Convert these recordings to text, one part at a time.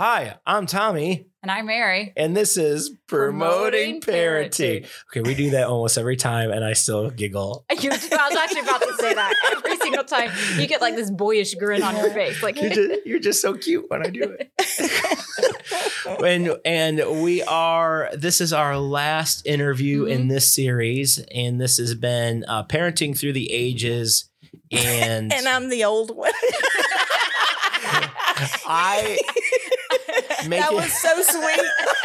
Hi, I'm Tommy, And I'm Mary. and this is Promoting, Promoting Parenting. Parenting. Okay, we do that almost every time, and I still giggle. You, I was actually about to say that every single time. You get like this boyish grin on your face. Like, You're just, you're just so cute when I do it. and and we are this is our last interview in this series and this has been uh, parenting through the ages and and I'm the old one. I make that it- was so sweet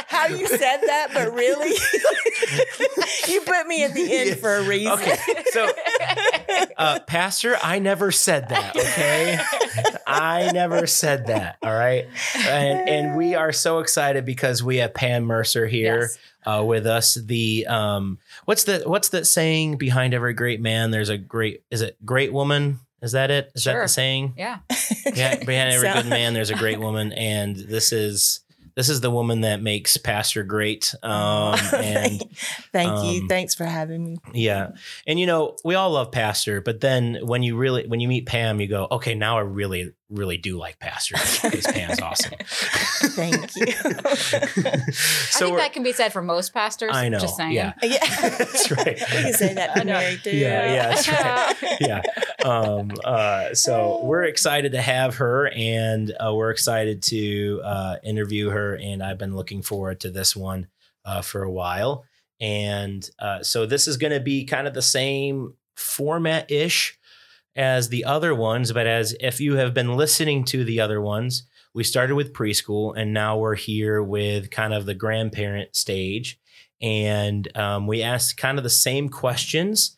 how you said that, but really, you put me at the end Yeah. for a reason. Okay, so uh, Pastor, I never said that. Okay, I never said that. All right, and and we are so excited because we have Pam Mercer here Yes. uh, with us. The um, what's the what's that saying? Behind every great man, there's a great. Is it great woman? Is that it? Is that the saying? yeah. Yeah, behind every So- good man, there's a great woman, and this is this is the woman that makes Pastor great. Um, and Thank um, you. Thanks for having me. yeah. And you know, we all love Pastor, but then when you really when you meet Pam, you go, okay, now I really, really do like Pastor because Pam's awesome. Thank you. I think that can be said for most pastors. I know. Just saying. Yeah. yeah, That's right. We can say that I to know. Mary too. Yeah, yeah, that's right. yeah. Um, uh, so we're excited to have her, and uh, we're excited to uh, interview her. And I've been looking forward to this one uh, for a while. And uh, so this is going to be kind of the same format ish as the other ones, but as if you have been listening to the other ones, we started with preschool, and now we're here with kind of the grandparent stage. And um, we asked kind of the same questions.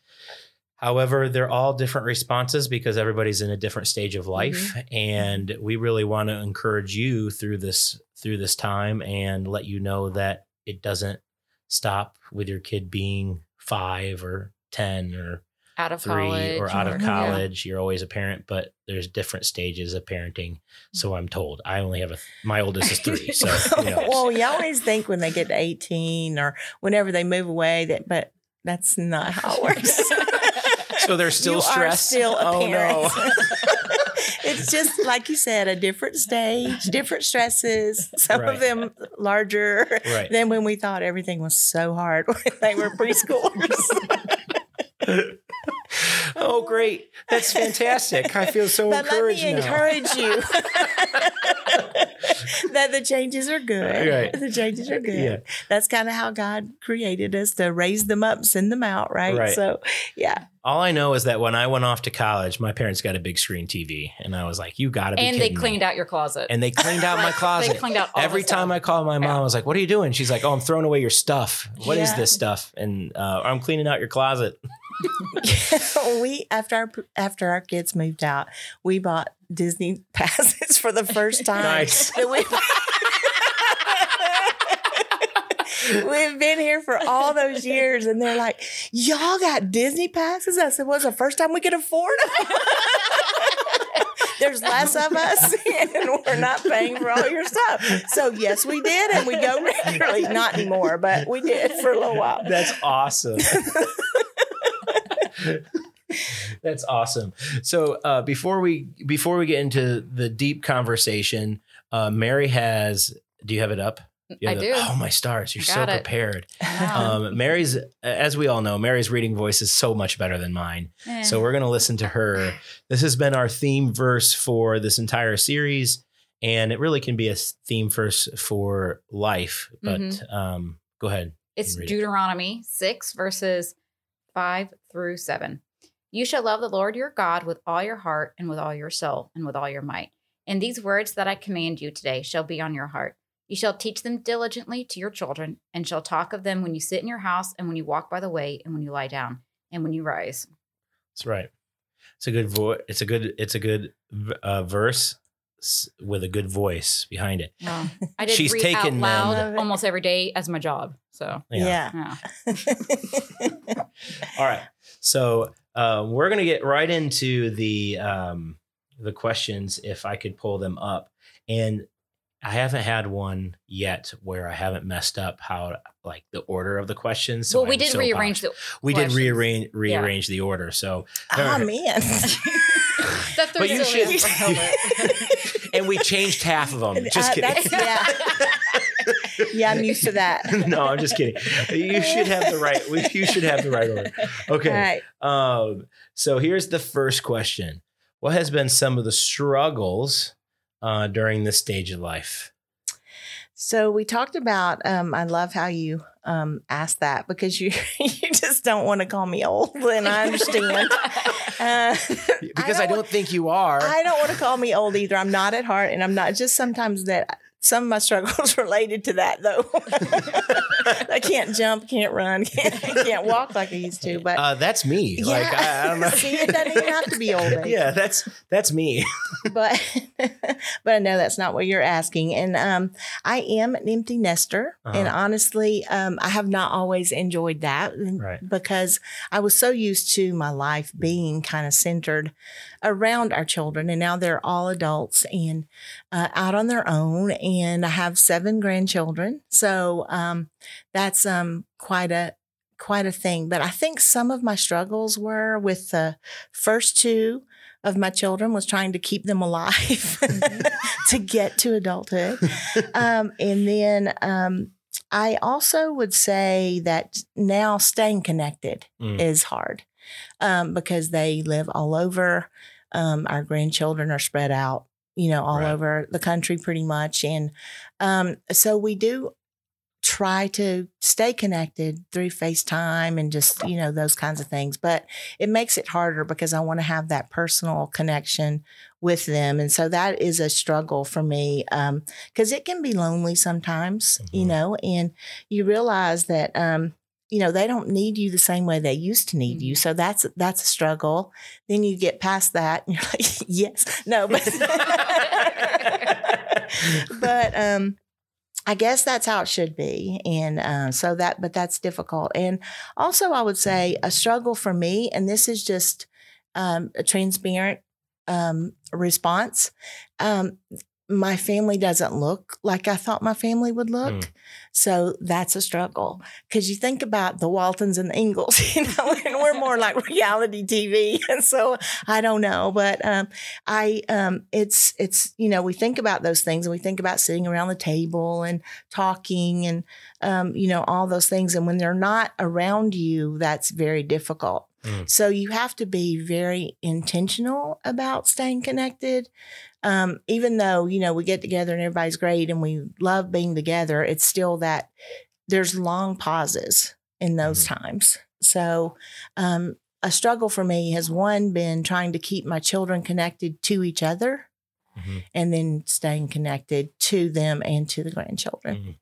However, they're all different responses because everybody's in a different stage of life, and we really want to encourage you through this through this time and let you know that it doesn't stop with your kid being five or ten or Out of three college. or out of Yeah. college. You're always a parent, but there's different stages of parenting. So I'm told. I only have a my oldest is three, so you know. well, you always think when they get to 18 or whenever they move away that, but that's not how it works. So they're still you stressed. Are still a oh parent. no. it's just like you said, a different stage, different stresses. Some Right. of them larger Right. than when we thought everything was so hard when they were preschoolers. Oh, great. That's fantastic. I feel so but let encouraged me now. encourage you that the changes are good. Right. The changes are good. Yeah. That's kind of how God created us to raise them up, send them out, right? Right. So, yeah. All I know is that when I went off to college, my parents got a big screen TV, and I was like, "You got to be and they kidding me." cleaned out your closet. and they cleaned out my closet. They cleaned out all Every the stuff. time I called my mom, Yeah. I was like, "What are you doing?" She's like, "Oh, I'm throwing away your stuff. What is Yeah. this stuff?" And uh, I'm cleaning out your closet. we after our after our kids moved out, we bought Disney passes for the first time. Nice. We- We've been here for all those years, and they're like, "Y'all got Disney passes?" I said, "Was the first time we could afford them." There's less of us, and we're not paying for all your stuff. So yes, we did, and we go regularly. Not anymore, but we did for a little while. That's awesome. That's awesome. So uh, before we before we get into the deep conversation, uh, Mary has. Do you have it up? I the- do. oh my stars! You're so it. prepared. Wow. Um, Mary's, as we all know, Mary's reading voice is so much better than mine. Eh. So we're going to listen to her. This has been our theme verse for this entire series, and it really can be a theme verse for life. But Mhm. um, go ahead. It's read it. Deuteronomy 6, verses 5 through 7. You shall love the Lord your God with all your heart and with all your soul and with all your might. And these words that I command you today shall be on your heart. You shall teach them diligently to your children and shall talk of them when you sit in your house and when you walk by the way and when you lie down and when you rise. That's right. It's a good. It's a good. It's a good uh, verse with a good voice behind it. Well, I did She's read taken out them. loud almost every day as my job. So, Yeah. yeah. All right. So uh, we're gonna get right into the um, the questions if I could pull them up, and I haven't had one yet where I haven't messed up how like the order of the questions. So well, we I'm did so rearrange pumped. the. We did questions. rearrange rearrange the order. So oh man. That But you threw should- Sylvia for Hilbert. And we changed half of them. Just Uh, kidding. that's- yeah. yeah, I'm used to that. no, I'm just kidding. You should have the right. You should have the right order. Okay. All right. Um, so here's the first question: What has been some of the struggles uh, during this stage of life? So we talked about. Um, I love how you um, asked that because you you just don't want to call me old, and I understand. Uh, Because I don't, want- think you are. I don't want to call me old either. I'm not at heart, and I'm not. Just sometimes that some of my struggles related to that though. I can't jump, can't run, can't, can't walk like I used to. But uh, that's me. Like I, I don't know. See, it doesn't even have to be old age. yeah, that's that's me. but but I know that's not what you're asking. And um, I am an empty nester, and Uh-huh. honestly, um, I have not always enjoyed that Right. because I was so used to my life being kind of centered around our children, and now they're all adults and uh, out on their own. And I have seven grandchildren, so um, that's um, quite a quite a thing. But I think some of my struggles were with the first two of my children was trying to keep them alive to get to adulthood. Um, and then um, I also would say that now staying connected Mm. is hard um, because they live all over. Um, our grandchildren are spread out, you know, all Right. over the country pretty much. And um, so we do try to stay connected through FaceTime and just, you know, those kinds of things. But it makes it harder because I want to have that personal connection with them. And so that is a struggle for me because it can be lonely sometimes, you Mhm. know, and you realize that, um, you know, they don't need you the same way they used to need you. So that's that's a struggle. Then you get past that and you're like, yes, no, but but um I guess that's how it should be. And uh, so that, but that's difficult. And also, I would say a struggle for me, and this is just um, a transparent um, response. My family doesn't look like I thought my family would look. Mm. So that's a struggle because you think about the Waltons and the Ingalls, you know, and we're more like reality TV. And so I don't know, but um, I, um, it's, it's, you know, we think about those things and we think about sitting around the table and talking and, um, you know, all those things. And when they're not around you, that's very difficult. Mm. So you have to be very intentional about staying connected. Um, even though, you know, we get together and everybody's great and we love being together, it's still that there's long pauses in those times. So, um, a struggle for me has one been trying to keep my children connected to each other Mhm. and then staying connected to them and to the grandchildren. Mhm.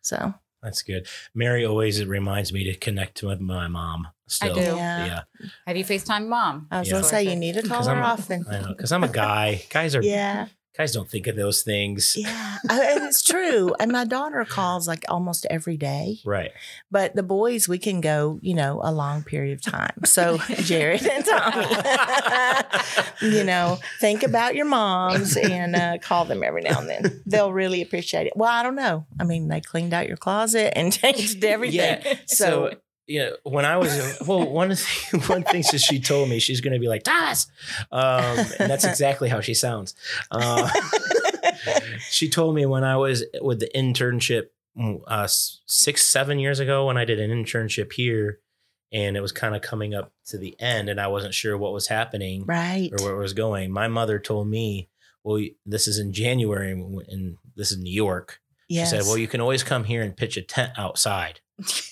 So, That's good. Mary always reminds me to connect with my mom. Still, do. Yeah. yeah. Have you FaceTime mom? I was Yeah. going to say, you need to call 'Cause her I'm- often. I know because I'm a guy. Guys are Yeah. Guys don't think of those things. Yeah. And it's true. And my daughter calls like almost every day. Right. But the boys, we can go, you know, a long period of time. So, Jared and Tommy, you know, think about your moms and uh, call them every now and then. They'll really appreciate it. Well, I don't know. I mean, they cleaned out your closet and changed everything. Yeah. So, So, you know, when I was well, one of the one thing that she told me she's going to be like Thomas, um, and that's exactly how she sounds. Uh, she told me when I was with the internship uh, six seven years ago when I did an internship here, and it was kind of coming up to the end, and I wasn't sure what was happening right. or where it was going. My mother told me, "Well, this is in January, and this is New York." Yes. She said, "Well, you can always come here and pitch a tent outside."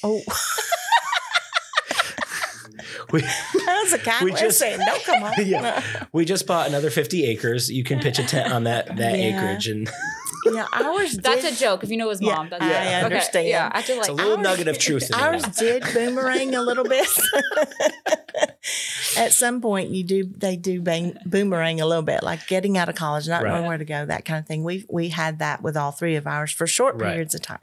oh, We, that was a kind We just- saying, don't come on. Yeah. we just bought another 50 acres. You can pitch a tent on that that Yeah. acreage, and yeah, ours That's did, a joke. If you know his Yeah, mom, that's I okay. understand. Yeah, I feel it's like a little ours- nugget of truth. In Ours there. did boomerang a little bit. At some point, you do they do bang, boomerang a little bit, like getting out of college, not Right. knowing where to go, that kind of thing. We we had that with all three of ours for short Right. periods of time.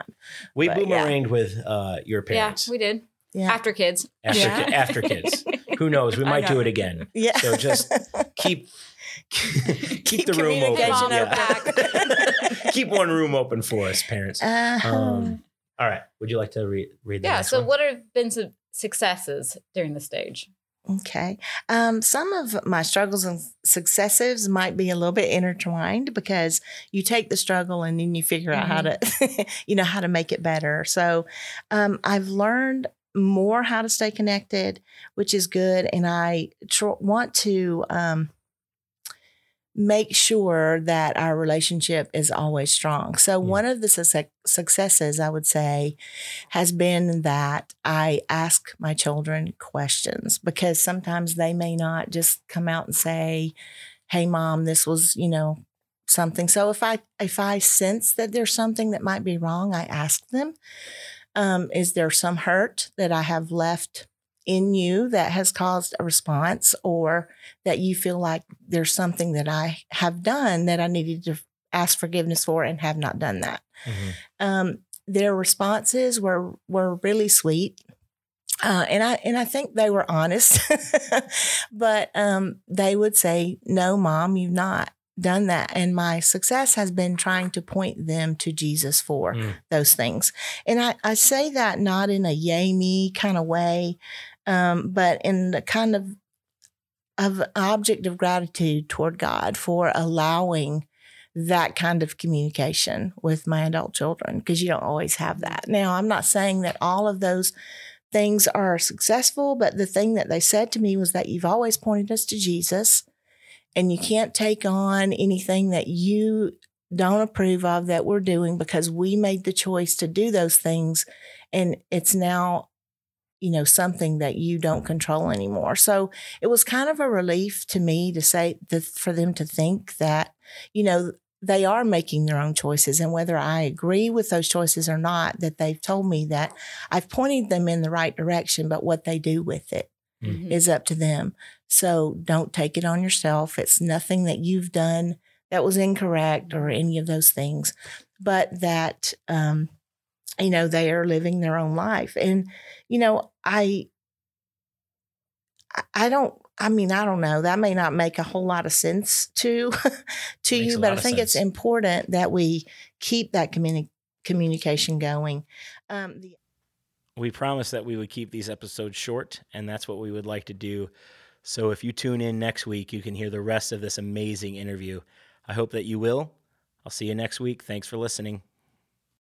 We but yeah. boomeranged with uh, your parents. yeah, parents we did Yeah, after kids. after Yeah. ki- after kids. Who knows? We I might do it again. yeah. So just keep keep, Keep the room open. communication Yeah. keep one room open for us, parents. Uh-huh. Um, all right. Would you like to read read the Yeah. next So, one? what have been some successes during the stage? Okay. Um, some of my struggles and successes might be a little bit intertwined because you take the struggle and then you figure out how to, you know, how to make it better. So um, I've learned more how to stay connected, which is good. And I tr- want to um, make sure that our relationship is always strong. So, Mm. one of the success- successes I would say has been that I ask my children questions because sometimes they may not just come out and say, "Hey mom, this was, you know, something." So if I if I sense that there's something that might be wrong, I ask them, um, is there some hurt that I have left in you that has caused a response or that you feel like there's something that I have done that I needed to ask forgiveness for and have not done that. Mhm. Um, their responses were were really sweet. Uh, and I and I think they were honest, but um, they would say, "No, mom, you've not done that." And my success has been trying to point them to Jesus for Mm. those things. And I, I say that not in a yay me kind of way, um, but in the kind of of object of gratitude toward God for allowing that kind of communication with my adult children because you don't always have that. Now, I'm not saying that all of those things are successful, but the thing that they said to me was that you've always pointed us to Jesus and you can't take on anything that you don't approve of that we're doing because we made the choice to do those things and it's now you know something that you don't control anymore. So it was kind of a relief to me to say that for them to think that you know they are making their own choices and whether i agree with those choices or not that they've told me that i've pointed them in the right direction but what they do with it Mhm. is up to them. So don't take it on yourself. It's nothing that you've done that was incorrect or any of those things but that um you know they are living their own life. And you know i I- don't i mean i don't know. That may not make a whole lot of sense to to you but i think it's important that we keep that communi- communication going. Um the We promised that we would keep these episodes short, and that's what we would like to do. So if you tune in next week, you can hear the rest of this amazing interview. I hope that you will. I'll see you next week. Thanks for listening.